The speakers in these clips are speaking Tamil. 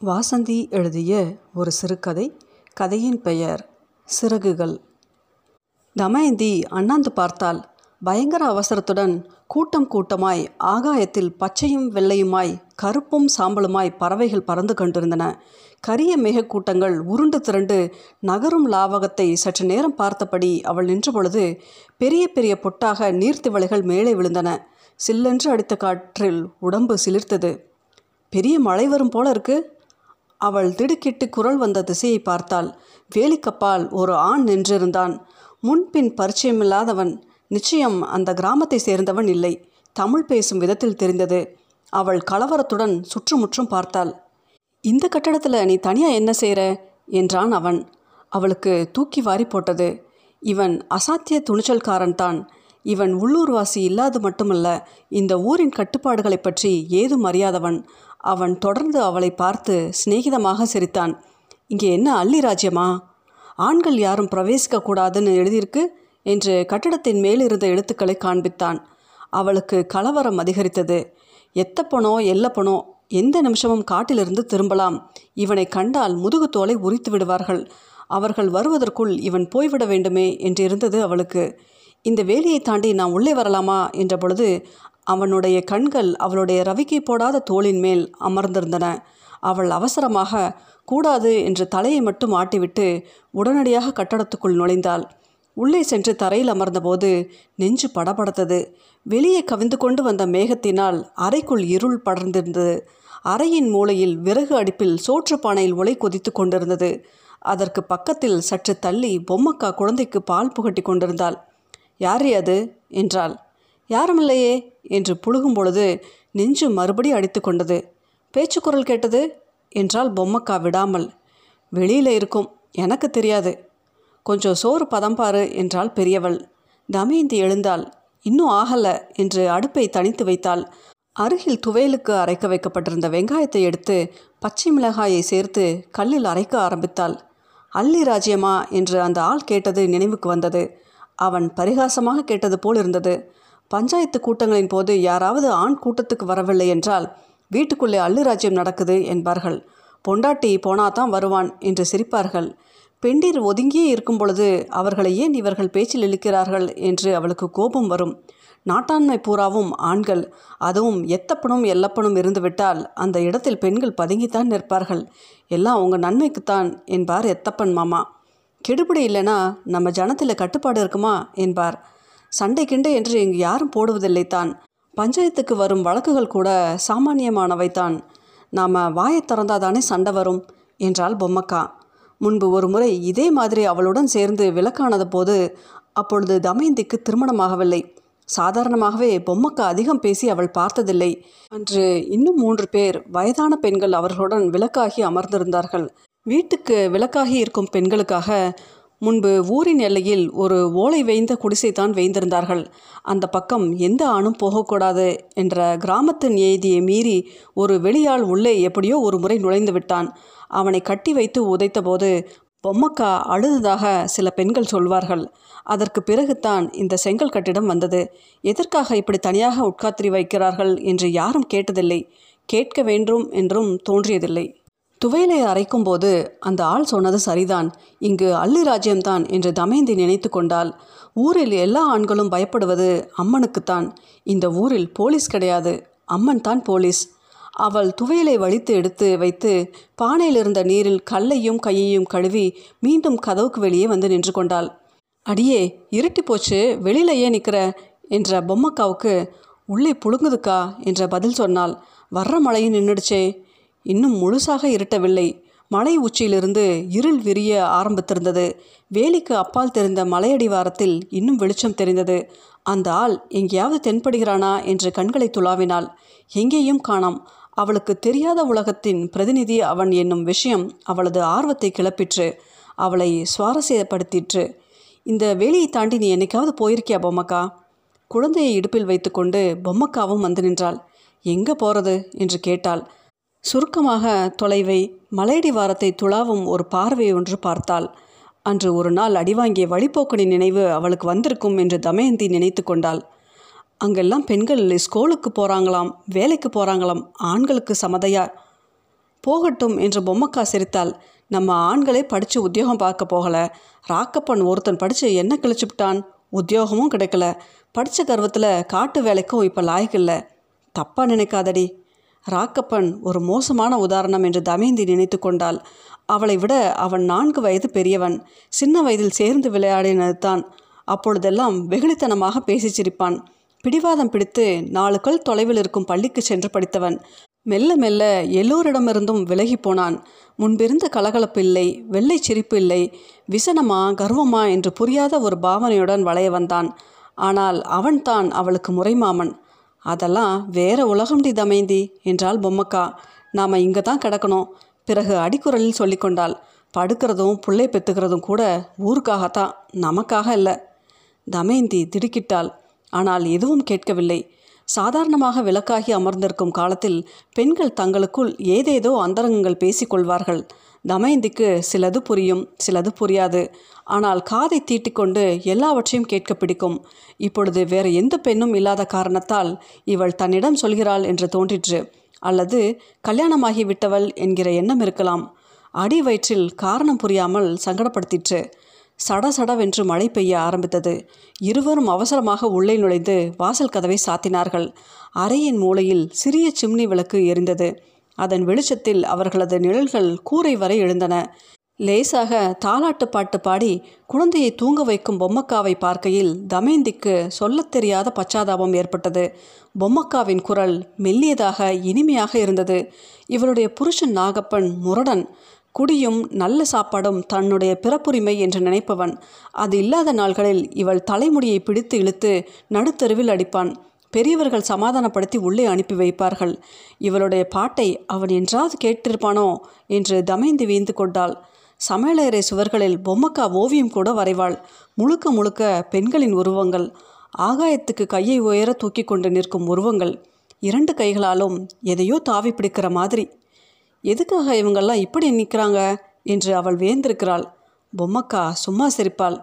வாசந்தி எழுதிய ஒரு சிறுகதை கதையின் பெயர் சிறகுகள். தமயந்தி அண்ணாந்து பார்த்தால் பயங்கர அவசரத்துடன் கூட்டம் கூட்டமாய் ஆகாயத்தில் பச்சையும் வெள்ளையுமாய் கருப்பும் சாம்பலுமாய் பறவைகள் பறந்து கொண்டிருந்தன. கரிய மேகக்கூட்டங்கள் உருண்டு திரண்டு நகரும் லாவகத்தை சற்று நேரம் பார்த்தபடி அவள் நின்றபொழுது பெரிய பெரிய பொட்டாக நீர்த்திவளைகள் மேலே விழுந்தன. சில்லென்று அடித்த காற்றில் உடம்பு சிலிர்த்தது. பெரிய மழை வரும் போல இருக்குது அவள் திடுக்கிட்டு குரல் வந்த திசையை பார்த்தாள். வேலிக்கப்பால் ஒரு ஆண் நின்றிருந்தான். முன்பின் பரிச்சயமில்லாதவன் நிச்சயம் அந்த கிராமத்தை சேர்ந்தவன் இல்லை. தமிழ் பேசும் விதத்தில் தெரிந்தது. அவள் கலவரத்துடன் சுற்றுமுற்றும் பார்த்தாள். இந்த கட்டடத்தில் நீ தனியாக என்ன செய்கிற என்றான் அவன். அவளுக்கு தூக்கி வாரி போட்டது. இவன் அசாத்திய துணிச்சல்காரன் தான் இவன் உள்ளூர்வாசி இல்லாது மட்டுமல்ல இந்த ஊரின் கட்டுப்பாடுகளை பற்றி ஏதும் அறியாதவன். அவன் தொடர்ந்து அவளை பார்த்து சிநேகிதமாக சிரித்தான். இங்கே என்ன அள்ளி ராஜ்யமா? ஆண்கள் யாரும் பிரவேசிக்க கூடாதுன்னு எழுதியிருக்கு என்று கட்டடத்தின் மேலிருந்த எழுத்துக்களை காண்பித்தான். அவளுக்கு கலவரம் அதிகரித்தது. எத்தப்பனோ எல்லப்பனோ எந்த நிமிஷமும் காட்டிலிருந்து திரும்பலாம். இவனை கண்டால் முதுகு தோலை உரித்து விடுவார்கள். அவர்கள் வருவதற்குள் இவன் போய்விட வேண்டுமே என்று இருந்தது அவளுக்கு. இந்த வேலியை தாண்டி நான் உள்ளே வரலாமா என்ற பொழுது அவனுடைய கண்கள் அவளுடைய ரவிக்கை போடாத தோளின் மேல் அமர்ந்திருந்தன. அவள் அவசரமாக கூடாது என்று தலையை மட்டும் ஆட்டிவிட்டு உடனடியாக கட்டடத்துக்குள் நுழைந்தாள். உள்ளே சென்று தரையில் அமர்ந்தபோது நெஞ்சு படபடத்தது. வெளியே கவிந்து கொண்டு வந்த மேகத்தினால் அறைக்குள் இருள் படர்ந்திருந்தது. அறையின் மூலையில் விறகு அடுப்பில் சோற்று பானையில் உலை கொதித்து கொண்டிருந்தது. அதற்கு பக்கத்தில் சற்று தள்ளி பொம்மக்கா குழந்தைக்கு பால் புகட்டி கொண்டிருந்தாள். யார் அது? என்றாள். யாருமில்லையே? என்று புழுகும் பொழுது நெஞ்சு மறுபடி அடித்து கொண்டது. பேச்சு குரல் கேட்டது? என்றால் பொம்மக்கா விடாமல். வெளியில் இருக்கும். எனக்கு தெரியாது. கொஞ்சம் சோறு பதம் பாரு என்றாள் பெரியவள். தமயந்தி எழுந்தாள். இன்னும் ஆகல என்று அடுப்பை தனித்து வைத்தாள். அருகில் துவையலுக்கு அரைக்க வைக்கப்பட்டிருந்த வெங்காயத்தை எடுத்து பச்சை மிளகாயை சேர்த்து கல்லில் அரைக்க ஆரம்பித்தாள். அள்ளி ராஜ்யமா? என்று அந்த ஆள் கேட்டது நினைவுக்கு வந்தது. அவன் பரிகாசமாக கேட்டது போல் இருந்தது. பஞ்சாயத்து கூட்டங்களின் போது யாராவது ஆண் கூட்டத்துக்கு வரவில்லை என்றால் வீட்டுக்குள்ளே அள்ளு ராஜ்யம் நடக்குது என்பார்கள். பொண்டாட்டி போனாதான் வருவான் என்று சிரிப்பார்கள். பெண்டீர் ஒதுங்கியே இருக்கும் பொழுது அவர்களை ஏன் இவர்கள் பேச்சில் இழுக்கிறார்கள் என்று அவளுக்கு கோபம் வரும். நாட்டாண்மை பூராவும் ஆண்கள். அதுவும் எத்தப்பனும் எல்லப்பனும் இருந்துவிட்டால் அந்த இடத்தில் பெண்கள் பதுங்கித்தான் நிற்பார்கள். எல்லாம் உங்கள் நன்மைக்குத்தான் என்பார் எத்தப்பன் மாமா. கெடுபிடி இல்லைனா நம்ம ஜனத்தில் கட்டுப்பாடு இருக்குமா? என்பார். சண்டை கிண்டை என்று இங்கு யாரும் போடுவதில்லை தான். பஞ்சாயத்துக்கு வரும் வழக்குகள் கூட சாமானியமானவை தான். நாம் வாயை திறந்தாதானே சண்டை வரும்? என்றாள் பொம்மக்கா. முன்பு ஒரு முறை இதே மாதிரி அவளுடன் சேர்ந்து விளக்கானது போது அப்பொழுது தமயந்திக்கு திருமணமாகவில்லை. சாதாரணமாகவே பொம்மக்கா அதிகம் பேசி அவள் பார்த்ததில்லை. அன்று இன்னும் மூன்று பேர் வயதான பெண்கள் அவர்களுடன் விளக்காகி அமர்ந்திருந்தார்கள். வீட்டுக்கு விளக்காகி இருக்கும் பெண்களுக்காக முன்பு ஊரின் எல்லையில் ஒரு ஓலை வேய்ந்த குடிசைத்தான் வேய்ந்திருந்தார்கள். அந்த பக்கம் எந்த ஆணும் போகக்கூடாது என்ற கிராமத்து நியதியை மீறி ஒரு வெளியாள் உள்ளே எப்படியோ ஒரு முறை நுழைந்து விட்டான். அவனை கட்டி வைத்து உதைத்தபோது பொம்மக்கா அழுததாக சில பெண்கள் சொல்வார்கள். அதற்கு பிறகுதான் இந்த செங்கல் கட்டிடம் வந்தது. எதற்காக இப்படி தனியாக உட்காத்திரி வைக்கிறார்கள் என்று யாரும் கேட்டதில்லை. கேட்க வேண்டும் என்றும் தோன்றியதில்லை. துவையலை அரைக்கும் போது அந்த ஆள் சொன்னது சரிதான். இங்கு அள்ளி ராஜ்யம்தான் என்று தமயந்தி நினைத்து கொண்டால் ஊரில் எல்லா ஆண்களும் பயப்படுவது அம்மனுக்குத்தான். இந்த ஊரில் போலீஸ் கிடையாது. அம்மன் தான் போலீஸ். அவள் துவையலை வலித்து எடுத்து வைத்து பானையில் இருந்த நீரில் கல்லையும் கையையும் கழுவி மீண்டும் கதவுக்கு வெளியே வந்து நின்று கொண்டாள். அடியே இருட்டி போச்சு. வெளியில நிற்கிற என்ற பொம்மக்காவுக்கு உள்ளே புழுங்குதுக்கா? என்ற பதில் சொன்னாள். வர்ற மழையும் நின்றுடுச்சே இன்னும் முழுசாக இருட்டவில்லை. மலை உச்சியிலிருந்து இருள் விரிய ஆரம்பித்திருந்தது. வேலிக்கு அப்பால் தெரிந்த மலையடிவாரத்தில் இன்னும் வெளிச்சம் தெரிந்தது. அந்த ஆள் எங்கேயாவது தென்படுகிறானா என்று கண்களை துளாவினாள். எங்கேயும் காணாம். அவளுக்கு தெரியாத உலகத்தின் பிரதிநிதி அவன் என்னும் விஷயம் அவளது ஆர்வத்தை கிளப்பிற்று. அவளை சுவாரஸ்யப்படுத்திற்று. இந்த வேலியை தாண்டி நீ என்னைக்காவது போயிருக்கியா பொம்மக்கா? குழந்தையை இடுப்பில் வைத்துக்கொண்டு பொம்மக்காவும் வந்து நின்றாள். எங்கே போகிறது என்று கேட்டாள். சுருக்கமாக தொலைவை மலையடி வாரத்தை துளாவும் ஒரு பார்வை ஒன்று பார்த்தாள். அன்று ஒரு நாள் அடிவாங்கிய வழிபோக்கனின் நினைவு அவளுக்கு வந்திருக்கும் என்று தமயந்தி நினைத்து கொண்டாள். அங்கெல்லாம் பெண்கள் ஸ்கூலுக்கு போகிறாங்களாம் வேலைக்கு போகிறாங்களாம் ஆண்களுக்கு சமதையா போகட்டும் என்று பொம்மக்கா சிரித்தாள். நம்ம ஆண்களே படித்து உத்தியோகம் பார்க்க போகலை. ராக்கப்பன் ஒருத்தன் படித்து என்ன கிழிச்சுப்பிட்டான் உத்தியோகமும் கிடைக்கல. படித்த கர்வத்தில் காட்டு வேலைக்கும் இப்போ லாய்க்கில்லை தப்பாக நினைக்காதடி. ராக்கப்பன் ஒரு மோசமான உதாரணம் என்று தமேந்தி நினைத்து கொண்டாள். அவளை விட அவன் நான்கு வயது பெரியவன். சின்ன வயதில் சேர்ந்து விளையாடினது தான் அப்பொழுதெல்லாம் வெகுளித்தனமாக பேசி சிரிப்பான் பிடிவாதம் பிடித்து நாளுக்குள் தொலைவில் இருக்கும் பள்ளிக்கு சென்று படித்தவன். மெல்ல மெல்ல எல்லோரிடமிருந்தும் விலகி போனான். முன்பிருந்த கலகலப்பு இல்லை வெள்ளை சிரிப்பு இல்லை விசனமா கர்வமா என்று புரியாத ஒரு பாவனையுடன் வளைய வந்தான். ஆனால் அவன்தான் அவளுக்கு முறைமாமன். அதெல்லாம் வேற உலகம்டி தமைந்தி என்றாள் பொம்மக்கா. நாம் இங்கே தான் கிடக்கணும். பிறகு அடிக்குரலில் சொல்லிக்கொண்டாள் படுக்கிறதும் புள்ளை பெத்துக்கிறதும் கூட ஊருக்காகத்தான். நமக்காக இல்லை. தமயந்தி திடுக்கிட்டாள். ஆனால் எதுவும் கேட்கவில்லை. சாதாரணமாக விளக்காகி அமர்ந்திருக்கும் காலத்தில் பெண்கள் தங்களுக்குள் ஏதேதோ அந்தரங்கங்கள் பேசிக்கொள்வார்கள். தமயந்திக்கு சிலது புரியும் சிலது புரியாது. ஆனால் காதை தீட்டிக்கொண்டு எல்லாவற்றையும் கேட்க பிடிக்கும். இப்பொழுது வேறு எந்த பெண்ணும் இல்லாத காரணத்தால் இவள் தன்னிடம் சொல்கிறாள் என்று தோன்றிற்று. அல்லது கல்யாணமாகி விட்டவள் என்கிற எண்ணம் இருக்கலாம். அடி வயிற்றில் காரணம் புரியாமல் சங்கடப்படுத்திற்று. சட சடவென்று மழை பெய்ய ஆரம்பித்தது. இருவரும் அவசரமாக உள்ளே நுழைந்து வாசல் கதவை சாத்தினார்கள். அறையின் மூலையில் சிறிய சிம்னி விளக்கு எரிந்தது. அதன் வெளிச்சத்தில் அவர்களது நிழல்கள் கூரை வரை எழுந்தன. லேசாக தாலாட்டு பாட்டு பாடி குழந்தையை தூங்க வைக்கும் பொம்மக்காவை பார்க்கையில் தமேந்திக்கு சொல்லத் தெரியாத பச்சாதாபம் ஏற்பட்டது. பொம்மக்காவின் குரல் மெல்லியதாக இனிமையாக இருந்தது. இவளுடைய புருஷன் நாகப்பன் முரடன். குடியும் நல்ல சாப்பாடும் தன்னுடைய பிறப்புரிமை என்று நினைப்பவன். அது இல்லாத நாள்களில் இவள் தலைமுடியை பிடித்து இழுத்து நடுத்தருவில் அடிப்பான். பெரியவர்கள் சமாதானப்படுத்தி உள்ளே அனுப்பி வைப்பார்கள். இவளுடைய பாட்டை அவன் என்றாவது கேட்டிருப்பானோ என்று தமைந்து வீந்து கொண்டாள். சமையலறை சுவர்களில் பொம்மக்கா ஓவியம் கூட வரைவாள். முழுக்க முழுக்க பெண்களின் உருவங்கள். ஆகாயத்துக்கு கையை உயர தூக்கி கொண்டு நிற்கும் உருவங்கள். இரண்டு கைகளாலும் எதையோ தாவி பிடிக்கிற மாதிரி. எதுக்காக இவங்கெல்லாம் இப்படி நிற்கிறாங்க? என்று அவள் வியந்திருக்கிறாள். பொம்மக்கா சும்மா சிரிப்பாள்.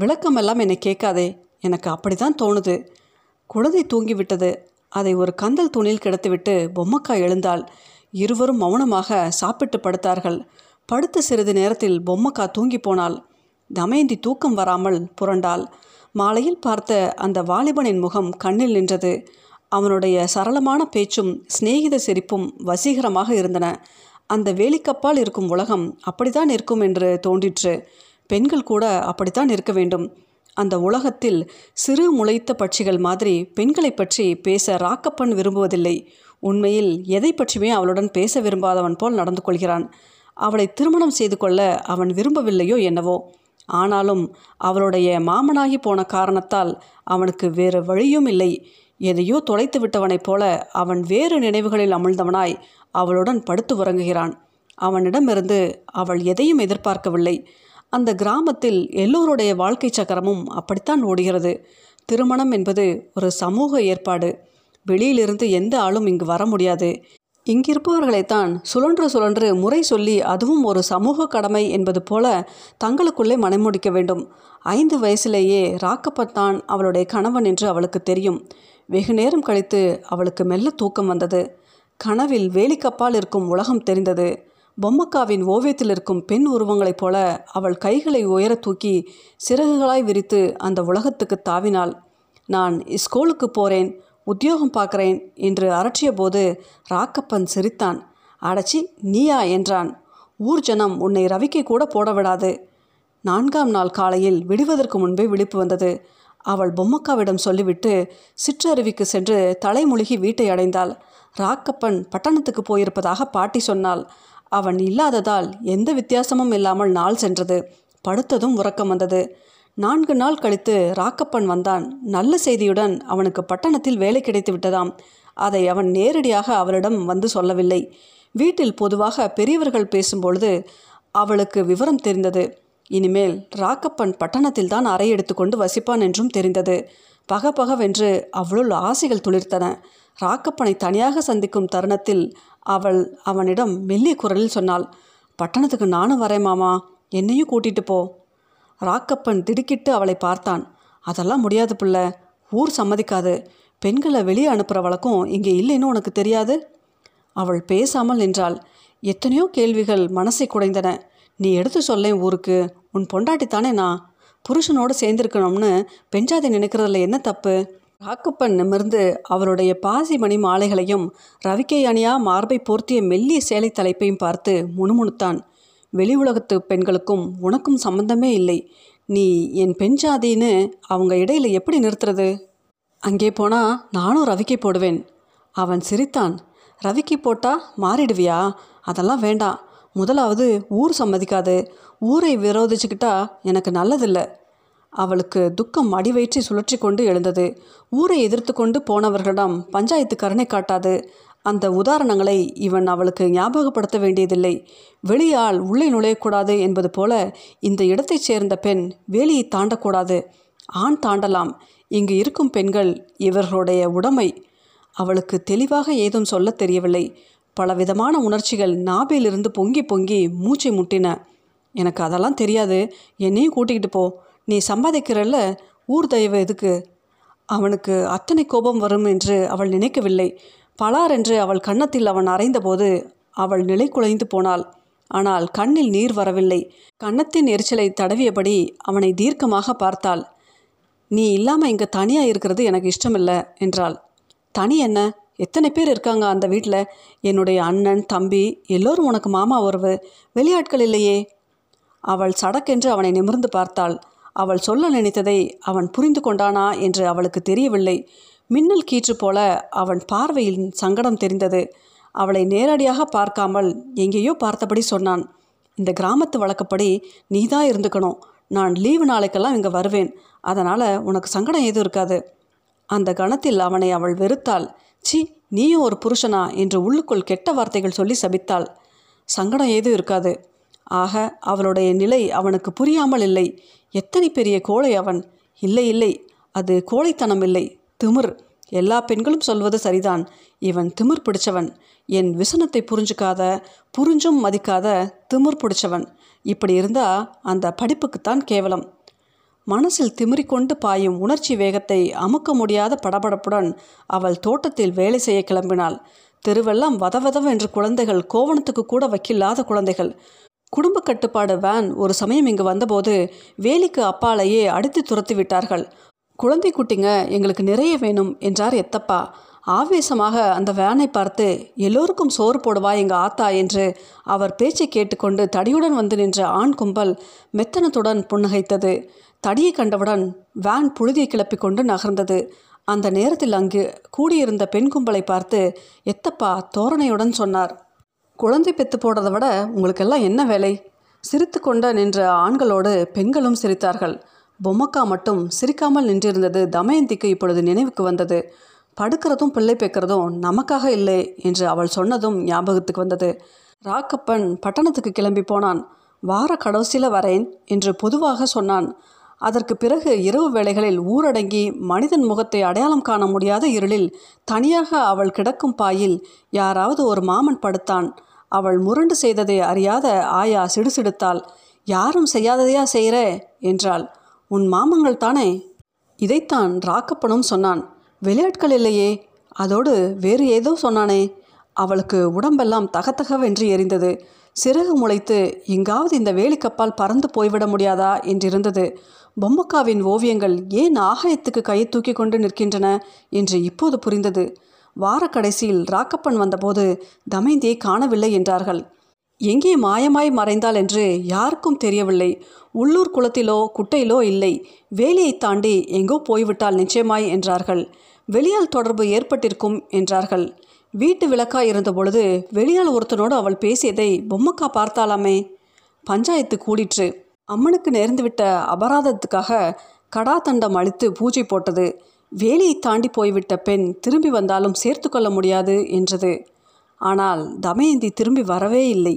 விளக்கமெல்லாம் என்னை கேட்காதே. எனக்கு அப்படிதான் தோணுது. குழந்தை தூங்கிவிட்டது. அதை ஒரு கந்தல் துணியில் கிடத்துவிட்டு பொம்மக்கா எழுந்தாள். இருவரும் மௌனமாக சாப்பிட்டு படுத்தார்கள். படுத்த சிறிது நேரத்தில் பொம்மக்கா தூங்கி போனாள். தமயந்தி தூக்கம் வராமல் புரண்டாள். மாலையில் பார்த்த அந்த வாலிபனின் முகம் கண்ணில் நின்றது. அவனுடைய சரளமான பேச்சும் சிநேகித சிரிப்பும் வசீகரமாக இருந்தன. அந்த வேலிக்கப்பால் இருக்கும் உலகம் அப்படித்தான் இருக்கும் என்று தோன்றிற்று. பெண்கள் கூட அப்படித்தான் இருக்க வேண்டும். அந்த உலகத்தில் சிறு முளைத்த பட்சிகள் மாதிரி பெண்களை பற்றி பேச ராக்கப்பன் விரும்புவதில்லை. உண்மையில் எதை பற்றியுமே அவளுடன் பேச விரும்பாதவன் போல் நடந்து கொள்கிறான். அவளை திருமணம் செய்து கொள்ள அவன் விரும்பவில்லையோ என்னவோ. ஆனாலும் அவளுடைய மாமனாகி போன காரணத்தால் அவனுக்கு வேறு வழியும் இல்லை. எதையோ தொலைத்து விட்டவனைப் போல அவன் வேறு நினைவுகளில் அமிழ்ந்தவனாய் அவளுடன் படுத்து உறங்குகிறான். அவனிடமிருந்து அவள் எதையும் எதிர்பார்க்கவில்லை. அந்த கிராமத்தில் எல்லோருடைய வாழ்க்கை சக்கரமும் அப்படித்தான் ஓடுகிறது. திருமணம் என்பது ஒரு சமூக ஏற்பாடு. வெளியிலிருந்து எந்த ஆளும் இங்கு வர முடியாது. இங்கிருப்பவர்களைத்தான் சுழன்று சுழன்று முறை சொல்லி அதுவும் ஒரு சமூக கடமை என்பது போல தங்களுக்குள்ளே மனமுடிக்க வேண்டும். ஐந்து வயசிலேயே ராக்கப்பத்தான் அவளுடைய கணவன் என்று அவளுக்கு தெரியும். வெகு நேரம் கழித்து அவளுக்கு மெல்ல தூக்கம் வந்தது. கனவில் வேலிக்கப்பால் இருக்கும் உலகம் தெரிந்தது. பொம்மக்காவின் ஓவியத்தில் இருக்கும் பெண் உருவங்களைப் போல அவள் கைகளை உயர தூக்கி சிறகுகளாய் விரித்து அந்த உலகத்துக்கு தாவினாள். நான் ஸ்கூலுக்கு போகிறேன் உத்தியோகம் பார்க்குறேன் என்று அரற்றிய போது ராக்கப்பன் சிரித்தான். அடச்சி நீயா என்றான். ஊர் ஜனம் உன்னை ரவிக்கை கூட போட விடாது. நான்காம் நாள் காலையில் விடுவதற்கு முன்பே விழிப்பு வந்தது. அவள் பொம்மக்காவிடம் சொல்லிவிட்டு சிற்றருவிக்கு சென்று தலைமுழுகி வீட்டை அடைந்தாள். ராக்கப்பன் பட்டணத்துக்கு போயிருப்பதாக பாட்டி சொன்னாள். அவன் இல்லாததால் எந்த வித்தியாசமும் இல்லாமல் நாள் சென்றது. படுத்ததும் உறக்கம் வந்தது. நான்கு நாள் கழித்து ராக்கப்பன் வந்தான். நல்ல செய்தியுடன் அவனுக்கு பட்டணத்தில் வேலை கிடைத்து விட்டதாம். அதை அவன் நேரடியாக அவளிடம் வந்து சொல்லவில்லை. வீட்டில் பொதுவாக பெரியவர்கள் பேசும்பொழுது அவளுக்கு விவரம் தெரிந்தது. இனிமேல் ராக்கப்பன் பட்டணத்தில் தான் அறை எடுத்துக்கொண்டு வசிப்பான் என்றும் தெரிந்தது. பகபகவென்று அவளுள் ஆசைகள் துளிர்த்தன. ராக்கப்பனை தனியாக சந்திக்கும் தருணத்தில் அவள் அவனிடம் மெல்லிய குரலில் சொன்னாள் பட்டணத்துக்கு நானும் வரேன் மாமா. என்னையும் கூட்டிட்டு போ. ராக்கப்பன் திடுக்கிட்டு அவளை பார்த்தான். அதெல்லாம் முடியாது பிள்ளை. ஊர் சம்மதிக்காது. பெண்களை வெளியே அனுப்புகிற வழக்கம் இங்கே இல்லைன்னு உனக்கு தெரியாது? அவள் பேசாமல் நின்றாள். எத்தனையோ கேள்விகள் மனசை குடைந்தன. நீ எடுத்து சொல்லேன் ஊருக்கு. உன் பொண்டாட்டி தானே நான். புருஷனோடு சேர்ந்திருக்கணும்னு பெஞ்சாதி நினைக்கிறதுல என்ன தப்பு? ராக்கப்பன் நிமிர்ந்து அவளுடைய பாசி மணி மாலைகளையும் ரவிக்கை அணியா மார்பை போர்த்திய மெல்லிய சேலை தலைப்பையும் பார்த்து முணுமுணுத்தான். வெளி உலகத்து பெண்களுக்கும் உனக்கும் சம்பந்தமே இல்லை. நீ என் பெண் ஜாதின்னு அவங்க இடையில எப்படி நிறுத்துறது? அங்கே போனால் நானும் ரவிக்கை போடுவேன். அவன் சிரித்தான். ரவிக்கு போட்டா மாறிடுவியா? அதெல்லாம் வேண்டாம். முதலாவது ஊர் சம்மதிக்காது. ஊரை விரோதிச்சுக்கிட்டா எனக்கு நல்லதில்லை. அவளுக்கு துக்கம் அடிவயிற்றி சுழற்றி கொண்டு எழுந்தது. ஊரை எதிர்த்து கொண்டு போனவர்களிடம் பஞ்சாயத்து கருணை காட்டாது. அந்த உதாரணங்களை இவன் அவளுக்கு ஞாபகப்படுத்த வேண்டியதில்லை. வெளியால் உள்ளே நுழையக்கூடாது என்பது போல இந்த இடத்தைச் சேர்ந்த பெண் வேலியை தாண்டக்கூடாது. ஆண் தாண்டலாம். இங்கு இருக்கும் பெண்கள் இவர்களுடைய உடைமை. அவளுக்கு தெளிவாக ஏதும் சொல்லத் தெரியவில்லை. பலவிதமான உணர்ச்சிகள் நாபிலிருந்து பொங்கி பொங்கி மூச்சை முட்டின. எனக்கு அதெல்லாம் தெரியாது. என்னையும் கூட்டிக்கிட்டு போ. நீ சம்பாதிக்கிறல்ல. ஊர் தயவு எதுக்கு? அவனுக்கு அத்தனை கோபம் வரும் என்று அவள் நினைக்கவில்லை. பலார் என்று அவள் கன்னத்தில் அவன் அறைந்தபோது அவள் நிலை குலைந்து போனாள். ஆனால் கண்ணில் நீர் வரவில்லை. கன்னத்தின் எரிச்சலை தடவியபடி அவனை தீர்க்கமாக பார்த்தாள். நீ இல்லாமல் இங்கே தனியாக இருக்கிறது எனக்கு இஷ்டமில்லை என்றாள். தனி என்ன? எத்தனை பேர் இருக்காங்க அந்த வீட்டில் என்னுடைய அண்ணன் தம்பி எல்லோரும் உனக்கு மாமா உறவு. வெளியாட்கள் இல்லையே. அவள் சடக்கென்று அவனை நிமிர்ந்து பார்த்தாள். அவள் சொல்ல நினைத்ததை அவன் புரிந்து கொண்டானா என்று அவளுக்கு தெரியவில்லை. மின்னல் கீற்று போல அவன் பார்வையில் சங்கடம் தெரிந்தது. அவளை நேரடியாக பார்க்காமல் எங்கேயோ பார்த்தபடி சொன்னான். இந்த கிராமத்து வழக்கப்படி நீ தான் இருந்துக்கணும். நான் லீவு நாளைக்கெல்லாம் இங்கே வருவேன். அதனால் உனக்கு சங்கடம் எதுவும் இருக்காது. அந்த கணத்தில் அவனை அவள் வெறுத்தாள். சி நீயும் ஒரு புருஷனா என்று உள்ளுக்குள் கெட்ட வார்த்தைகள் சொல்லி சபித்தாள். சங்கடம் ஏதும் இருக்காது. ஆக அவளுடைய நிலை அவனுக்கு புரியாமல் இல்லை. எத்தனை பெரிய கோழை அவன்? இல்லை இல்லை. அது கோழைத்தனம் இல்லை. திமிர். எல்லா பெண்களும் சொல்வது சரிதான். இவன் திமிர் பிடிச்சவன். என் விசனத்தை புரிஞ்சுக்காத புரிஞ்சும் மதிக்காத திமிர் பிடிச்சவன். இப்படி இருந்தால் அந்த படிப்புக்குத்தான் கேவலம். மனசில் திமிரிக்கொண்டு பாயும் உணர்ச்சி வேகத்தை அமுக்க முடியாத படபடப்புடன் அவள் தோட்டத்தில் வேலை செய்ய கிளம்பினாள். தெருவெல்லாம் வதவதவென்று குழந்தைகள் கோவணத்துக்கு கூட வைக்கில்லாத குழந்தைகள். குடும்ப கட்டுப்பாடு வேன் ஒரு சமயம் இங்கு வந்தபோது வேலிக்கு அப்பாலேயே அடித்து துரத்தி விட்டார்கள். குழந்தை குட்டிங்க எங்களுக்கு நிறைய வேணும் என்றார் எத்தப்பா. ஆவேசமாக அந்த வேனை பார்த்து எல்லோருக்கும் சோறு போடுவா எங்கள் ஆத்தா? என்று அவர் பேச்சை கேட்டுக்கொண்டு தடியுடன் வந்து நின்ற ஆண் கும்பல் மெத்தனத்துடன் புன்னகைத்தது. தடியை கண்டவுடன் வேன் புழுதியை கிளப்பி கொண்டு நகர்ந்தது. அந்த நேரத்தில் அங்கு கூடியிருந்த பெண் கும்பலை பார்த்து எத்தப்பா தோரணையுடன் சொன்னார். குழந்தை பெத்து போடுறதை விட உங்களுக்கெல்லாம் என்ன வேலை? சிரித்து கொண்ட நின்ற ஆண்களோடு பெண்களும் சிரித்தார்கள். பொம்மக்கா மட்டும் சிரிக்காமல் நின்றிருந்தது தமயந்திக்கு இப்பொழுது நினைவுக்கு வந்தது. படுக்கிறதும் பிள்ளை பேக்கிறதும் நமக்காக இல்லை என்று அவள் சொன்னதும் ஞாபகத்துக்கு வந்தது. ராக்கப்பன் பட்டணத்துக்கு கிளம்பி போனான். வார கடைசியில் வரேன் என்று பொதுவாக சொன்னான். அதற்கு பிறகு இரவு வேளைகளில் ஊரடங்கி மனிதன் முகத்தை அடையாளம் காண முடியாத இருளில் தனியாக அவள் கிடக்கும் பாயில் யாராவது ஒரு மாமன் படுத்தான். அவள் முரண்டு செய்ததை அறியாத ஆயா சிடுசிடுத்தாள். யாரும் செய்யாததையா செய்கிற என்றாள். உன் மாமங்கள் தானே? இதைத்தான் ராக்கப்பனும் சொன்னான். விளையாட்கள் இல்லையே. அதோடு வேறு ஏதோ சொன்னானே. அவளுக்கு உடம்பெல்லாம் தகத்தகவென்று எரிந்தது. சிறகு முளைத்து எங்காவது இந்த வேலிக்கப்பால் பறந்து போய்விட முடியாதா என்றிருந்தது. பொம்மக்காவின் ஓவியங்கள் ஏன் ஆகாயத்துக்கு கையை தூக்கி கொண்டு நிற்கின்றன என்று இப்போது புரிந்தது. வார கடைசியில் ராக்கப்பன் வந்தபோது தமைந்தியை காணவில்லை என்றார்கள். எங்கே மாயமாய் மறைந்தாள் என்று யாருக்கும் தெரியவில்லை. உள்ளூர் குளத்திலோ குட்டையிலோ இல்லை. வேலியை தாண்டி எங்கோ போய்விட்டால் நிச்சயமாய் என்றார்கள். வெளியால் தொடர்பு ஏற்பட்டிருக்கும் என்றார்கள். வீட்டு விளக்காய் இருந்த பொழுது வெளியால் ஒருத்தனோடு அவள் பேசியதை பொம்மக்கா பார்த்தாலாமே? பஞ்சாயத்து கூடிற்று. அம்மனுக்கு நேர்ந்துவிட்ட அபராதத்துக்காக கடாதண்டம் அளித்து பூஜை போட்டது. வேலியை தாண்டி போய்விட்ட பெண் திரும்பி வந்தாலும் சேர்த்து கொள்ள முடியாது என்றது. ஆனால் தமயந்தி திரும்பி வரவே இல்லை.